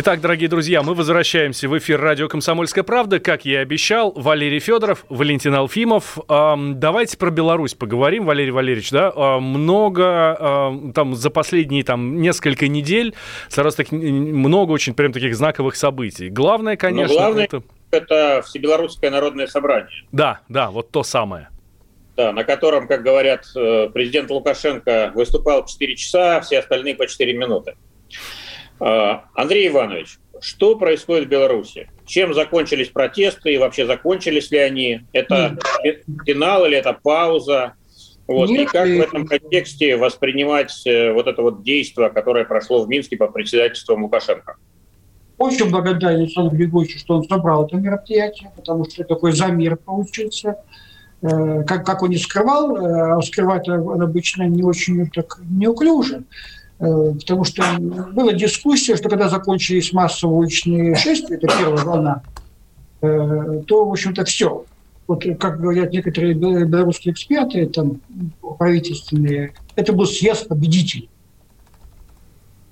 Итак, дорогие друзья, мы возвращаемся в эфир радио «Комсомольская правда». Как я и обещал, Валерий Федоров, Валентин Алфимов. Эм, давайте про Беларусь поговорим, Валерий Валерьевич. Да? Э, много, э, там, за последние там, несколько недель сразу так, много очень прям таких знаковых событий. Главное, конечно, Но главное, это... это Всебелорусское народное собрание. Да, да, вот то самое. Да, на котором, как говорят, э, президент Лукашенко выступал 4 часа, все остальные по 4 минуты. А, Андрей Иванович, что происходит в Беларуси? Чем закончились протесты и вообще закончились ли они? Это финал или это пауза? Вот. Нет, и как в этом контексте воспринимать э, вот это вот действие, которое прошло в Минске по председательству Лукашенко? Очень благодарен Александру Григорьевичу, что он собрал это мероприятие, потому что такой замер получился. Э, Как, как он не скрывал, э, а скрывать он обычно не очень так неуклюже. Э, Потому что была дискуссия, что когда закончились массовые уличные шествия, это первая волна, э, то, в общем-то, все. Вот, как говорят некоторые бел- белорусские эксперты, там, правительственные, это был съезд победителей.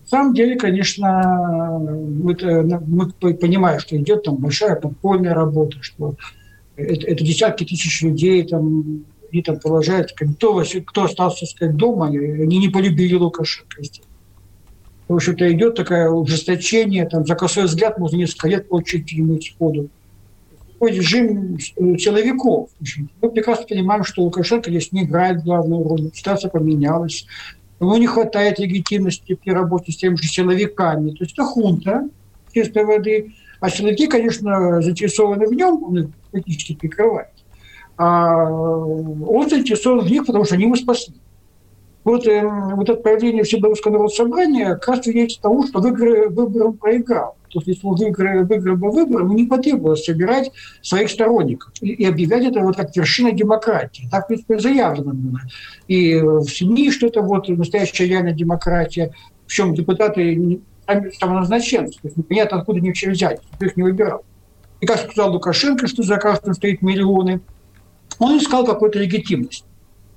На самом деле, конечно, это- мы понимаем, что идет там большая подпольная работа, что это, это десятки тысяч людей, там, они там продолжают, как, кто, кто остался сказать, дома, они не полюбили Лукашенко. В общем-то, идет такое ужесточение, там, за косой взгляд можно несколько лет получить тюрьму сходу. Такой режим э, силовиков. Мы прекрасно понимаем, что Лукашенко здесь не играет главную роль, ситуация поменялась. Ему не хватает легитимности при работе с теми же силовиками. То есть это хунта чистой воды. А силовики, конечно, заинтересованы в нем, он их политически прикрывает. А заинтересован в них, потому что они его спасли. Вот, э, вот это проявление Всебелорусского народного собрания как раз свидетельствует того, что выборы, он проиграл. То есть, если он выиграл, выиграл бы выборы, ему не потребовалось собирать своих сторонников и, и объявлять это вот как вершина демократии. Так, в принципе, заявлено было. И в СМИ, что это вот настоящая реальная демократия. Причем депутаты не- сами самоназначенцы. То есть непонятно, откуда они вообще взять, их не выбирал. И как сказал Лукашенко, что за каждым стоит миллионы, он искал какую-то легитимность.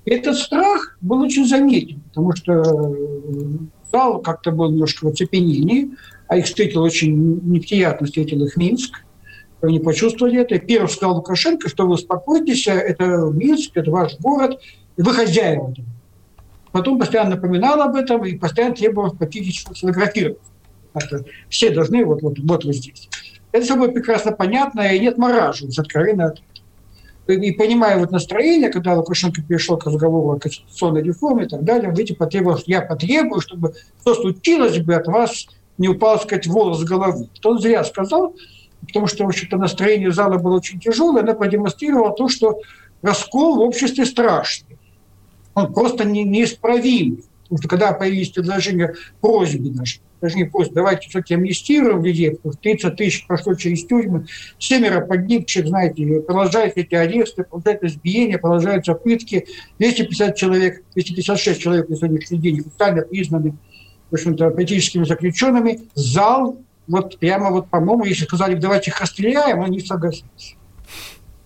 Этот страх был очень заметен, потому что э, зал как-то был немножко в оцепенении, а их встретил очень неприятно, встретил их Минск. Они почувствовали это. Первый сказал Лукашенко, что вы успокойтесь, это Минск, это ваш город, и вы хозяева. Потом постоянно напоминал об этом и постоянно требовал практически сфотографировать. Это все должны вот, вот, вот вы здесь. Это было прекрасно понятно, и нет маража, откровенно от и, понимая вот настроение, когда Лукашенко перешел к разговору о конституционной реформе и так далее, выйти потребовал, я потребую, чтобы что случилось бы от вас, не упал, так сказать, волос с головы. То он зря сказал, потому что, в общем-то, настроение зала было очень тяжелое, она продемонстрировала то, что раскол в обществе страшный. Он просто не, неисправимый. Потому что когда появились предложения просьбы даже не просьбы, давайте все-таки амнистируем людей, потому что 30 тысяч прошло через тюрьмы, семеро погибших, знаете, продолжаются эти аресты, продолжаются избиения, продолжаются пытки, 250 человек, 256 человек на сегодняшний день официально признаны, в общем-то, политическими заключенными. Зал, вот прямо вот, по-моему, если сказали, давайте их расстреляем, они согласились.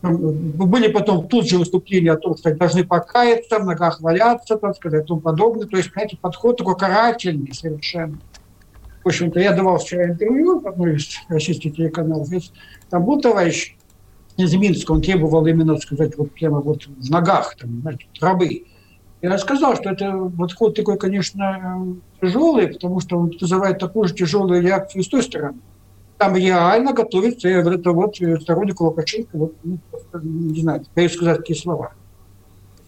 Там Были потом тут же выступления о том, что должны покаяться, в ногах валяться, так сказать, и тому подобное. То есть, знаете, подход такой карательный совершенно. В общем-то, я давал вчера интервью одной из российских телеканалов. Там был товарищ из Минска, он требовал именно, сказать, вот прямо вот в ногах, там, знаете, рабы. Я сказал, что это подход такой, конечно, тяжелый, потому что он вызывает такую же тяжелую реакцию с той стороны. Там реально готовится вот это вот сторонник Лукашенко, вот, ну, не знаю, боюсь сказать такие слова.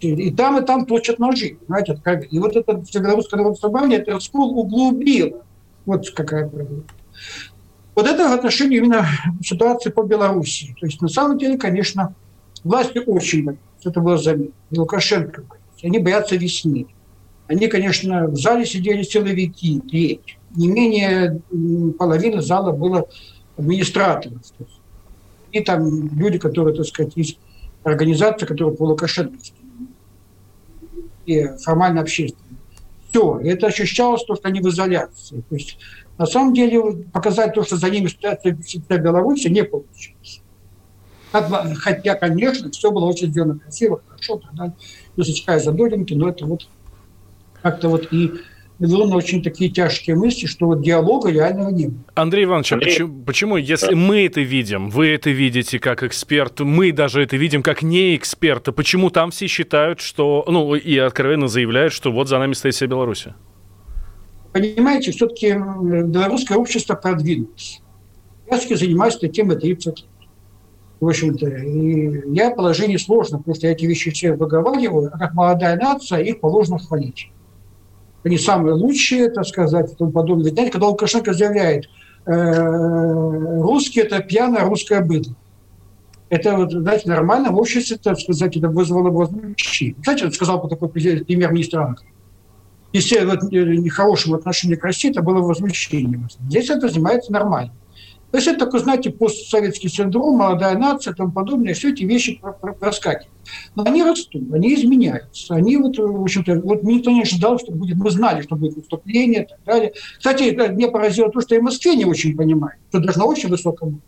И, и там, и там точат ножи, знаете, откровенно. И вот это Всебелорусское народное собрание это раскол углубило. Вот какая проблема. Вот это в отношении именно ситуации по Белоруссии. То есть на самом деле, конечно, власти очень боятся. Это было заметно. Лукашенко боится. Они боятся весны. Они, конечно, в зале сидели силовики, треть. Не менее половины зала было администраторов. И там люди, которые, так сказать, из организации, которые по Лукашенко и формально общественные. Это ощущалось, то, что они в изоляции. То есть, на самом деле, показать то, что за ними стоят вся Беларуси, не получилось. Хотя, конечно, все было очень сделано красиво, хорошо, тогда засекая задоринки, но это вот как-то вот и навело на очень такие тяжкие мысли, что вот диалога реального не было. Андрей Иванович, а почему, почему, если мы это видим, вы это видите как эксперт, мы даже это видим как не эксперты, почему там все считают, что, ну, и откровенно заявляют, что вот за нами стоит вся Беларусь? Понимаете, все-таки белорусское общество продвинулось. Я все-таки занимаюсь этой темой 30 лет. В общем-то, и я положение сложно, потому что я эти вещи все выговариваю, а как молодая нация их положено хвалить они самые лучшие, так сказать, и тому подобное. Знаете, когда Лукашенко заявляет, э, русские – это пьяное русское быдло. Это, вот, знаете, нормально в обществе, так сказать, это вызвало возмущение. Кстати, это сказал такой премьер-министр Англии. Если вот, э, нехорошем отношении к России, это было возмущение. Здесь это занимается нормально. То есть это такой, знаете, постсоветский синдром, молодая нация и тому подобное, все эти вещи проскакивают. Но они растут, они изменяются. Они вот, в общем-то, вот никто не ожидал, что будет, мы знали, что будет выступление и так далее. Кстати, мне поразило то, что и в Москве не очень понимают, что даже на очень высоком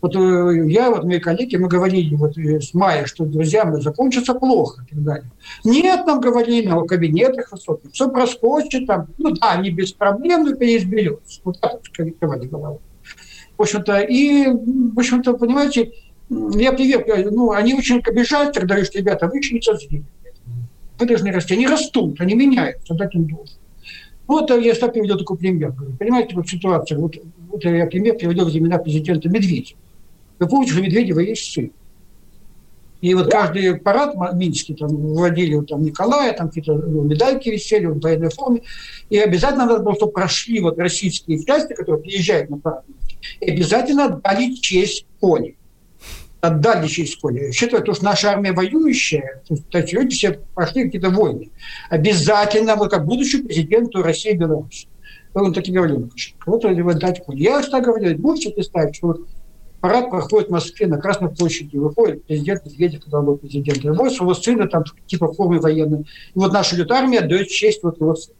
вот э, я, вот мои коллеги, мы говорили вот э, с мая, что, друзья, мы закончится плохо и так далее. Нет, нам говорили на кабинетах высоких, все проскочит там. Ну да, они без проблем, но переизберется. Вот так вот головой. В общем-то, и, в общем-то, понимаете, я привет, ну, они очень обижают, когда говорят, что, ребята, вы еще созрели. Вы должны расти. Они растут, они меняются, дать им должен. Вот я всегда приводил такой пример. Понимаете, вот ситуация, вот, вот я пример приводил времена президента Медведева. Вы помните, что Медведева есть сын. И вот каждый парад Минский там вводили там Николая, там какие-то ну, медальки висели в военной форме. И обязательно надо было, чтобы прошли вот российские части, которые приезжают на парад. И обязательно отдали честь Коле. Отдали честь Коле. Считаю, что наша армия воюющая, то есть люди все прошли какие-то войны. Обязательно, вот как будущий президенту России и Беларуси. Он так и говорил. Вот его дать Коле. Я всегда говорю, будете представить, что вот парад проходит в Москве на Красной площади. Выходит президент Медведев, когда он был президентом. Его своего сына там типа в форме военной. И вот наша идет армия дает честь вот его сыну.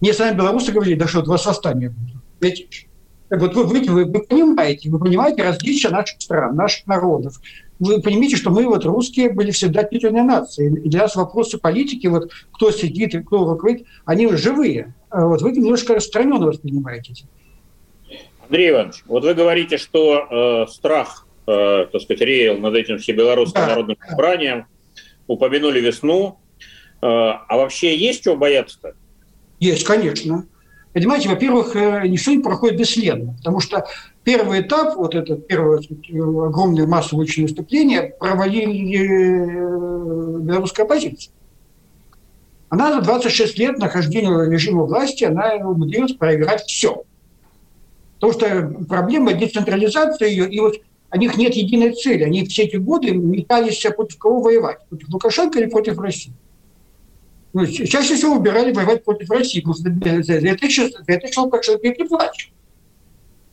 Мне сами белорусы говорили, да что, два восстания будет. Так вот вы, вы, вы, вы понимаете, вы понимаете различия наших стран, наших народов. Вы понимаете, что мы вот русские были всегда титульной нацией. И для нас вопросы политики, вот кто сидит и кто руководит, они живые. А вот вы немножко распространенно воспринимаете. Андрей Иванович, вот вы говорите, что э, страх, э, так сказать, реял над этим всебелорусским да. народным собранием, упомянули весну. Э, а вообще есть чего бояться-то? Есть, конечно. Понимаете, во-первых, э, ничто не проходит бесследно, потому что первый этап, вот этот первое огромное массовое уличное выступление, провалили э, белорусская оппозиция. Она за 26 лет нахождения режима власти, она умудрилась проиграть все. Потому что проблема децентрализации ее, и вот у них нет единой цели. Они все эти годы метались против кого воевать? Против Лукашенко или против России? Ну, чаще всего выбирали воевать против России, потому что за это сейчас, за это сейчас Лукашенко и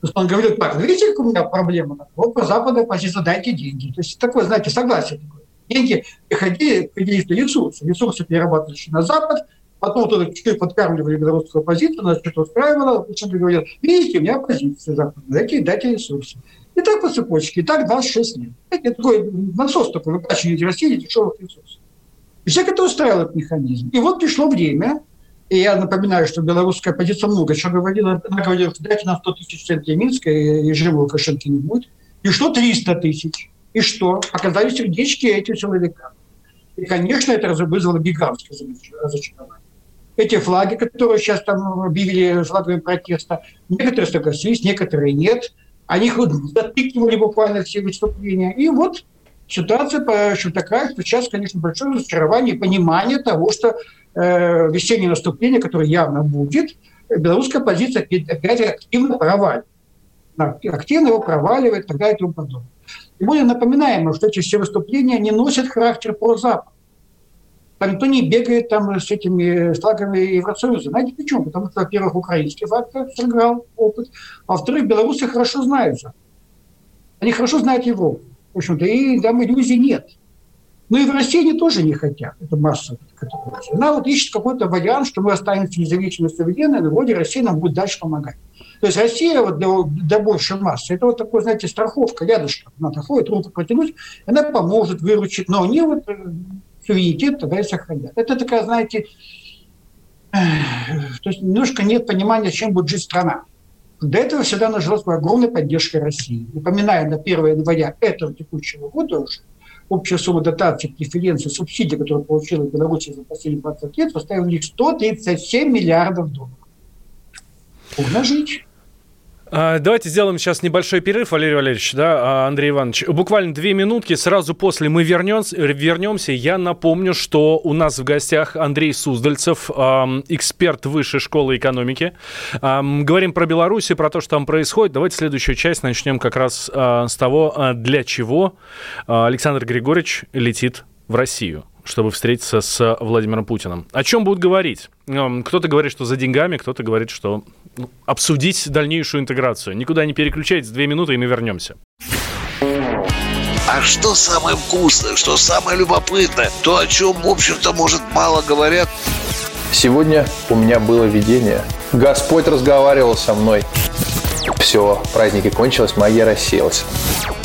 есть он говорит, так, видите, как у меня проблема? Вот по Западу позиция, дайте деньги. То есть такое, знаете, согласие такое. Деньги приходили, приходили что ресурсы. Ресурсы перерабатывались на Запад, Потом туда чуть подкармливали белорусскую оппозицию, нас что-то устраивало. Почему говорил, видите, у меня оппозиция западная, дайте, дайте ресурсы. И так по цепочке, и так 26 лет. Это такой насос такой, выкачивание России дешевых ресурсов. И всех это устраивал этот механизм. И вот пришло время, и я напоминаю, что белорусская оппозиция много чего говорила. Она говорила, что дайте нам 100 тысяч в центре Минска, и режима Лукашенко не будет. И что 300 тысяч? И что? Оказались сердечки этим силовикам. И, конечно, это вызвало гигантское разочарование эти флаги, которые сейчас там объявили флагами протеста, некоторые согласились, некоторые нет. Они их затыкивали буквально все выступления. И вот ситуация по общем, такая, что сейчас, конечно, большое разочарование и понимание того, что э, весеннее наступление, которое явно будет, белорусская позиция опять активно проваливает. Активно его проваливает, тогда и тому подобное. И более напоминаем, что эти все выступления не носят характер про Там никто не бегает там с этими флагами Евросоюза. Знаете почему? Потому что, во-первых, украинский фактор сыграл опыт, а во-вторых, белорусы хорошо знают. Они хорошо знают Европу. В общем-то, и там иллюзий нет. Ну и в России они тоже не хотят. Это масса. Она вот ищет какой-то вариант, что мы останемся независимой суверенной, но вроде Россия нам будет дальше помогать. То есть Россия вот для, для большей массы, это вот такой, знаете, страховка рядышком. Она ходит, руку протянуть, она поможет, выручит, но они вот э, суверенитет тогда и сохранят. Это такая, знаете, то есть немножко нет понимания, чем будет жить страна. До этого всегда нажилась огромная поддержка России. Напоминаю, на 1 января этого текущего года уже общая сумма дотаций, преференций, субсидий, которые получила Беларусь за последние 20 лет, составила лишь 137 миллиардов долларов. Можно жить. А, давайте сделаем сейчас небольшой перерыв, Валерий Валерьевич, да, а, Андрей Иванович. Буквально две минутки, сразу после мы вернемся, вернемся. Я напомню, что у нас в гостях Андрей Суздальцев, эксперт Высшей школы экономики. Говорим про Беларусь и про то, что там происходит. Давайте следующую часть начнем как раз а, с того, для чего Александр Григорьевич летит в Россию чтобы встретиться с Владимиром Путиным. О чем будут говорить? Кто-то говорит, что за деньгами, кто-то говорит, что ну, обсудить дальнейшую интеграцию. Никуда не переключайтесь, две минуты, и мы вернемся. А что самое вкусное, что самое любопытное, то, о чем, в общем-то, может, мало говорят? Сегодня у меня было видение. Господь разговаривал со мной. Все, праздники кончились, магия рассеялась.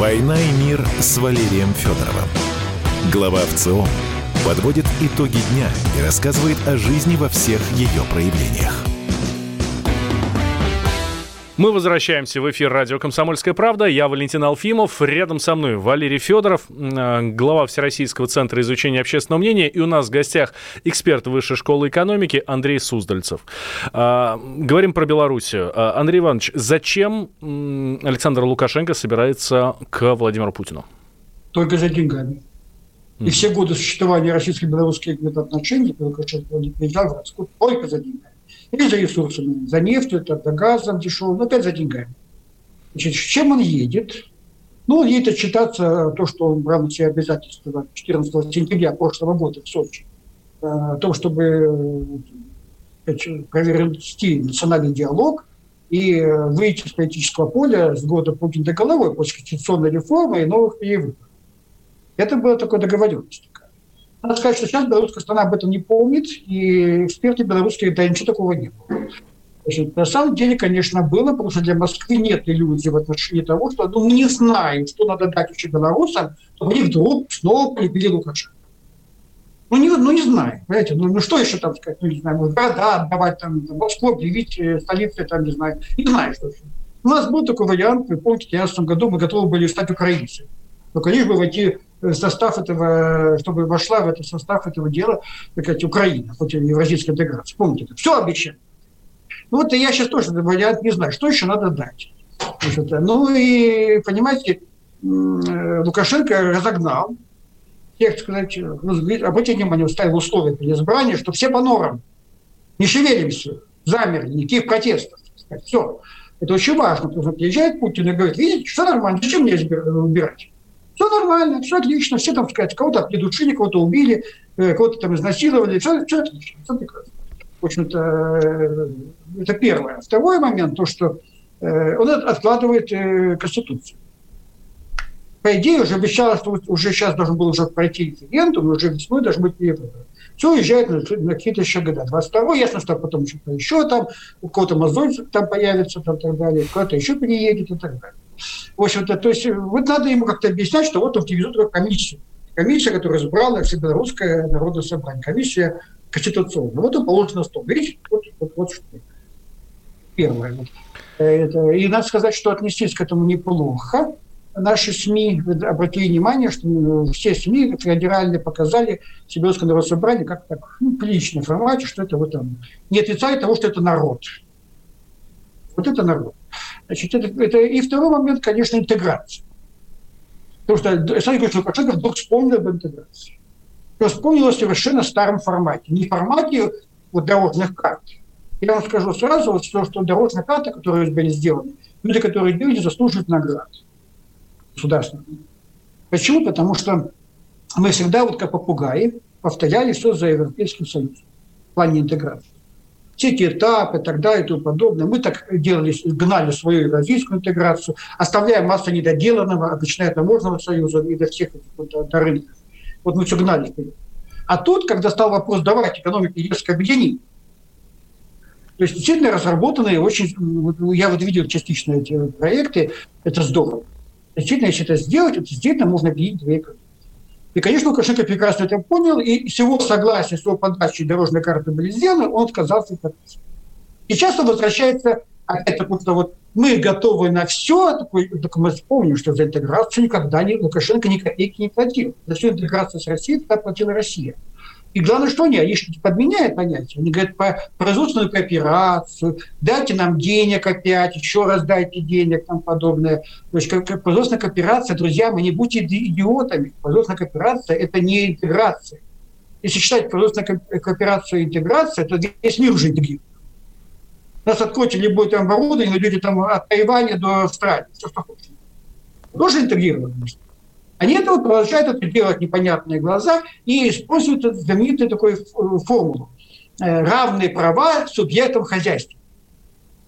«Война и мир» с Валерием Федоровым. Глава ВЦО подводит итоги дня и рассказывает о жизни во всех ее проявлениях. Мы возвращаемся в эфир радио «Комсомольская правда». Я Валентин Алфимов. Рядом со мной Валерий Федоров, э, глава Всероссийского центра изучения общественного мнения. И у нас в гостях эксперт Высшей школы экономики Андрей Суздальцев. А, говорим про Белоруссию. А, Андрей Иванович, зачем Александр Лукашенко собирается к Владимиру Путину? Только за деньгами. И все годы существования российско-белорусских отношений Лукашенко приезжал в Москву только за деньгами. Или за ресурсами, за нефтью, за газом дешевым, но опять за деньгами. Значит, с чем он едет? Ну, он едет отчитаться то, что он на себя обязательства 14 сентября прошлого года в Сочи, э, о том, чтобы э, провести национальный диалог и выйти из политического поля с года Путин до головой после конституционной реформы и новых перевыборов. Это была такая договоренность. Надо сказать, что сейчас белорусская страна об этом не помнит, и эксперты белорусские, да, ничего такого не было. Значит, на самом деле, конечно, было, потому что для Москвы нет иллюзий в отношении того, что ну, мы не знаем, что надо дать еще белорусам, чтобы они вдруг снова полюбили Лукашенко. Ну не, ну, не знаю, понимаете, ну, ну что еще там сказать, ну, не знаю, ну, города отдавать, там, Москву объявить э, столицей, там, не знаю, не знаю, что еще. У нас был такой вариант, вы помните, в 2011 году мы готовы были стать украинцами. Только лишь бы войти состав этого, чтобы вошла в этот состав этого дела, так сказать, Украина, хоть и евразийская интеграция. Помните это? Все обещали. Ну вот я сейчас тоже вариант не знаю, что еще надо дать. Ну и, понимаете, Лукашенко разогнал тех, сказать, обратите внимание, ставил условия при избрании, что все по норам, не шевелимся, замерли, никаких протестов. Все. Это очень важно, потому что приезжает Путин и говорит, видите, все нормально, зачем мне убирать? Все нормально, все отлично, все там, сказать, кого-то придушили, кого-то убили, э, кого-то там изнасиловали, все, все отлично, все прекрасно. В общем-то, э, это первое. Второй момент, то, что э, он откладывает Конституцию. По идее, уже обещалось, уже сейчас должен был уже пройти референдум, уже весной должен быть перевыборы. Все уезжает на, на какие-то еще года. 22 ясно, что потом что-то еще там, у кого-то мозоль там появится, там, так далее, кто-то еще переедет и так далее. В общем-то, то есть вот надо ему как-то объяснять, что вот он привезут комиссию. Комиссия, которая избрала Всебелорусское народное собрание. Комиссия конституционная. Вот он положен на стол. Видите, вот, вот, вот что. Первое. Это, и надо сказать, что отнестись к этому неплохо. наши СМИ обратили внимание, что ну, все СМИ федеральные показали Сибирское народное собрание как так, ну, приличном формате, что это вот там, не отрицает того, что это народ. Вот это народ. Значит, это, это, и второй момент, конечно, интеграция. Потому что Александр Григорьевич Лукашенко вдруг вспомнил об интеграции. Но вспомнил о совершенно старом формате. Не формате вот, дорожных карт. Я вам скажу сразу, вот, что, что дорожные карты, которые были сделаны, люди, которые делали, заслуживают наград государственных. Почему? Потому что мы всегда, вот как попугаи, повторяли все за Европейским Союзом в плане интеграции. Эти этапы и так далее и тому подобное. Мы так делали, гнали свою евразийскую интеграцию, оставляя массу недоделанного, начиная от таможенного союза и до всех этих вот, до рынков. Вот мы все гнали. А тут, когда стал вопрос, давайте экономика резко объединить, то есть действительно разработанные очень, я вот видел частично эти проекты, это здорово. Действительно, если это сделать, это действительно можно объединить две экономики. И, конечно, Лукашенко прекрасно это понял, и с его согласия, с его подачи дорожной карты сделаны, он отказался от И часто возвращается опять потому что вот мы готовы на все, такой, так мы вспомним, что за интеграцию никогда не, Лукашенко ни копейки не платил. За всю интеграцию с Россией платила Россия. И главное, что они, они подменяют понятие. Они говорят про производственную кооперацию, дайте нам денег опять, еще раз дайте денег, там подобное. То есть как, производственная кооперация, друзья, мы не будьте идиотами. Производственная кооперация – это не интеграция. Если считать производственную кооперацию и интеграцию, то весь мир уже интегрирует. Нас откройте любое там оборудование, найдете там от Тайваня до Австралии, все, что хочешь. Тоже интегрировано. Они этого продолжают это делать непонятные глаза и используют знаменитую такую формулу. Э, равные права субъектам хозяйства.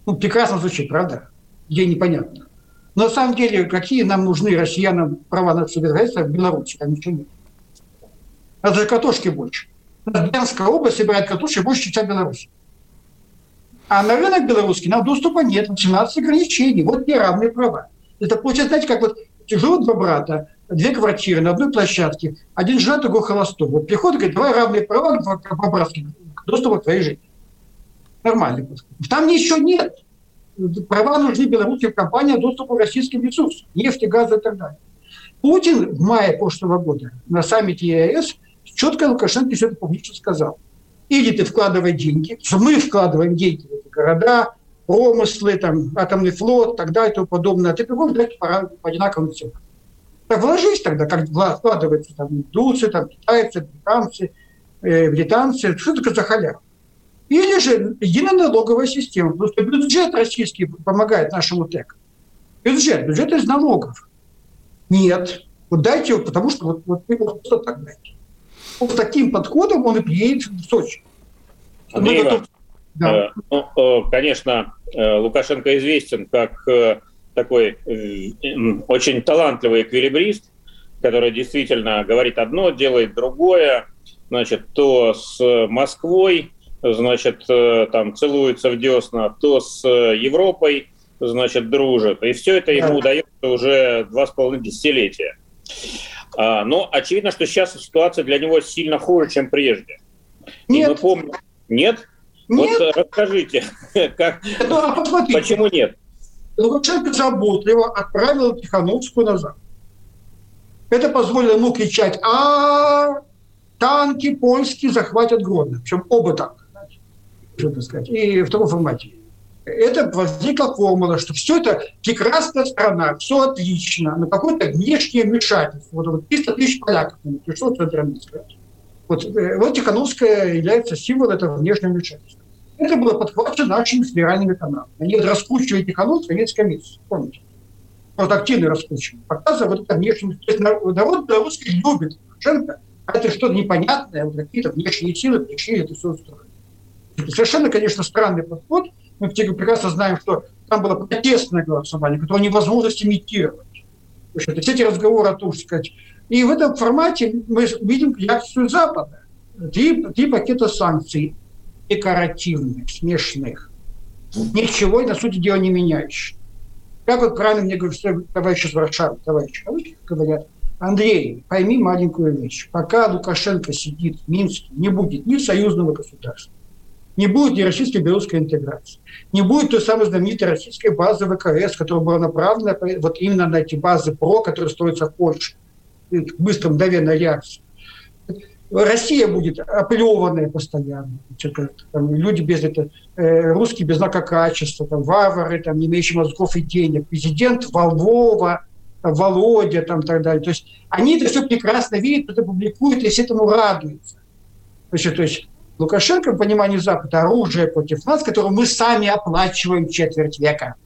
Ну, прекрасно звучит, правда? Где непонятно. Но на самом деле, какие нам нужны россиянам права на субъекта в Беларуси? Там ничего нет. Надо картошки больше. Брянская область собирает картошки больше, чем Беларусь. А на рынок белорусский нам доступа нет, 17 ограничений. Вот не равные права. Это получается, знаете, как вот живут два брата, две квартиры на одной площадке, один женат, другой холостой. Вот приходит говорит, давай равные права по-братски к доступу к твоей жизни. Нормальный подход. Там ничего нет. Права нужны белорусским компаниям доступу к российским ресурсам, нефти, газа и так далее. Путин в мае прошлого года на саммите ЕАЭС четко Лукашенко все это публично сказал. Или ты вкладывай деньги, мы вкладываем деньги в эти города, промыслы, там, атомный флот, так далее и тому подобное. А ты приходишь дать по, по одинаковым ценам. Так вложись тогда, как вкладываются там индусы, там, китайцы, британцы, э, британцы. Что такое за халяву? Или же единая налоговая система. Потому что бюджет российский помогает нашему ТЭК. Бюджет, бюджет из налогов. Нет. Вот дайте его, потому что вот, вот вы просто так дайте. Вот таким подходом он и приедет в Сочи. Андрей готов... да. э, ну, э, конечно, э, Лукашенко известен как такой э, очень талантливый эквилибрист, который действительно говорит одно, делает другое, значит, то с Москвой, значит, э, там целуется в десна, то с Европой, значит, дружит. И все это ему удается уже два с половиной десятилетия. А, но очевидно, что сейчас ситуация для него сильно хуже, чем прежде. Нет. И мы помним... Нет? Нет. Вот расскажите, как... Ну, а почему нет? Лукашенко заботливо отправил Тихановскую назад. Это позволило ему кричать, а танки польские захватят Гродно. Причем оба танка. Что сказать. И в таком формате. Это возникла формула, что все это прекрасная страна, все отлично, но какое-то внешнее вмешательство. Вот, вот 300 тысяч поляков пришло в Центр Вот, э, вот Тихановская является символом этого внешнего вмешательства. Это было подхвачено нашими федеральными каналами. Они раскручивали Тихановскую советская комиссия. Помните? Вот активно раскручивали. Показывая вот это внешнее... То есть народ белорусский любит Лукашенко, а это что-то непонятное, вот какие-то внешние силы пришли это все устроили. Это совершенно, конечно, странный подход. Мы прекрасно знаем, что там было протестное голосование, которое невозможно имитировать. Есть эти разговоры о том, сказать. И в этом формате мы видим реакцию Запада. Три, три пакета санкций декоративных, смешных. Ничего, на сути дела, не меняющих. Как вот правильно мне говорят товарищи из Варшавы, товарищи, говорят, Андрей, пойми маленькую вещь. Пока Лукашенко сидит в Минске, не будет ни союзного государства, Не будет ни российско-белорусской интеграции. Не будет той самой знаменитой российской базы ВКС, которая была направлена вот именно на эти базы ПРО, которые строятся в Польше. Быстро, мгновенная реакция. Россия будет оплеванная постоянно. Там, люди без это, э, русские без знака качества, там, варвары, там, не имеющие мозгов и денег. Президент Волвова, Володя там, и так далее. То есть они это все прекрасно видят, это публикуют и с этому радуются. Значит, то есть Лукашенко, в понимании Запада, оружие против нас, которое мы сами оплачиваем четверть века.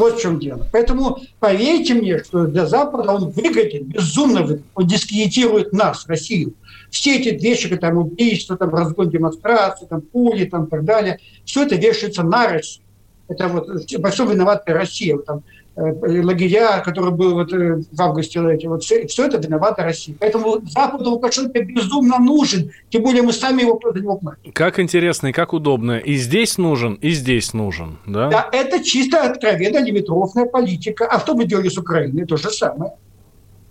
Вот в чем дело. Поэтому поверьте мне, что для Запада он выгоден, безумно выгоден. Он дискредитирует нас, Россию. Все эти вещи, там убийства, там разгон демонстрации, там пули, там так далее, все это вешается на Россию. Это вот во всем виновата Россия. Там лагеря, который был вот э, в августе, эти, вот все, все это виновата Россия. Поэтому Западу Лукашенко безумно нужен, тем более мы сами его за него платим. Как интересно и как удобно. И здесь нужен, и здесь нужен. Да, да это чисто откровенно лимитрофная политика. А что мы делали с Украиной? То же самое.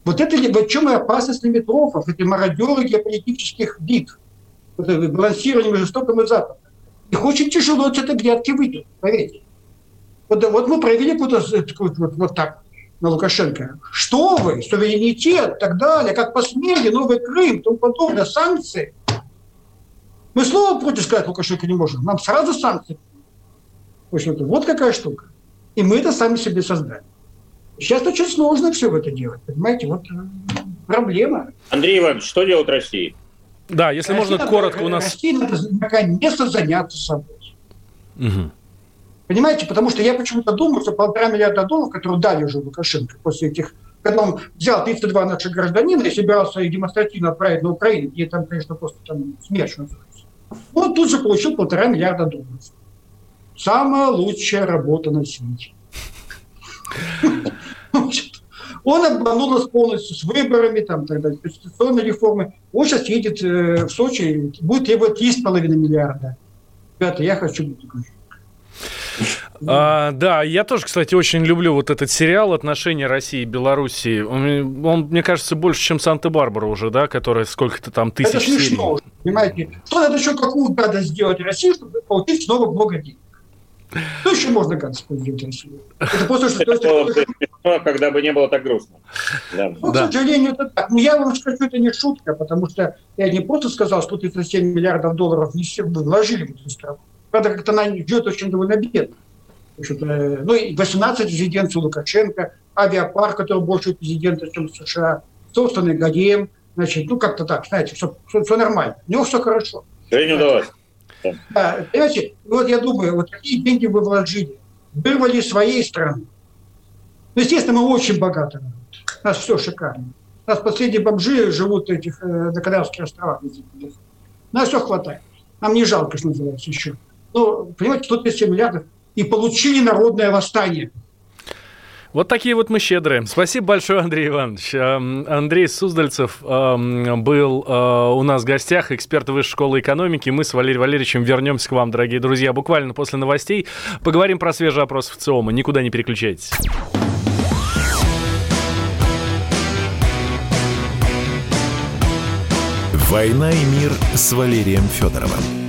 Вот это в чем и опасность лимитрофов, это мародеры геополитических битв, это балансирование между Востоком и Западом. Их очень тяжело с этой грядки выйти, поверьте. Вот, вот мы провели какую-то вот, вот, вот так на Лукашенко. Что вы, суверенитет, так далее, как посмели, Новый Крым, тому подобное, санкции. Мы слово против сказать Лукашенко не можем. Нам сразу санкции. В общем-то, вот какая штука. И мы это сами себе создали. Сейчас очень сложно все в это делать, понимаете? Вот э, проблема. Андрей Иванович, что делать России? Да, если России можно коротко у нас... России надо наконец-то заняться собой. Угу. Понимаете, потому что я почему-то думаю, что полтора миллиарда долларов, которые дали уже Лукашенко после этих, когда он взял 32 наших гражданина и собирался их демонстративно отправить на Украину, где там, конечно, просто там называется. Он тут же получил полтора миллиарда долларов. Самая лучшая работа на свете. Он обманул нас полностью с выборами, там, так далее, конституционной реформы. Он сейчас едет э, в Сочи, будет требовать 3,5 миллиарда. Ребята, я хочу быть такой. А, да, я тоже, кстати, очень люблю вот этот сериал «Отношения России и Белоруссии». Он, он мне кажется, больше, чем «Санта-Барбара» уже, да, которая сколько-то там тысяч Это смешно, серий. понимаете? Что надо еще какую гадость сделать России, чтобы получить снова много денег? Что еще можно гадость сделать России? Это просто, что... Это было бы смешно, когда бы не было так грустно. Да. Ну, да. к сожалению, это так. Но я вам скажу, это не шутка, потому что я не просто сказал, что 37 миллиардов долларов не все вложили в эту страну. Правда, как-то она идет очень довольно бедно. Ну и 18 резиденций Лукашенко, авиапарк, который больше президента, чем США, собственный ГАЕМ, значит, ну как-то так, знаете, все, все, все нормально. У него все хорошо. Женя удалось. Да, понимаете, вот я думаю, вот какие деньги вы вложили, вырвали своей страны. Ну, естественно, мы очень богаты У нас все шикарно. У нас последние бомжи живут этих, э, на Канарских островах. У нас все хватает. Нам не жалко, что называется, еще. Ну, понимаете, 137 миллиардов и получили народное восстание. Вот такие вот мы щедрые. Спасибо большое, Андрей Иванович. Эм, Андрей Суздальцев эм, был э, у нас в гостях, эксперт Высшей школы экономики. Мы с Валерием Валерьевичем вернемся к вам, дорогие друзья, буквально после новостей. Поговорим про свежий опрос в ЦИОМа. Никуда не переключайтесь. «Война и мир» с Валерием Федоровым.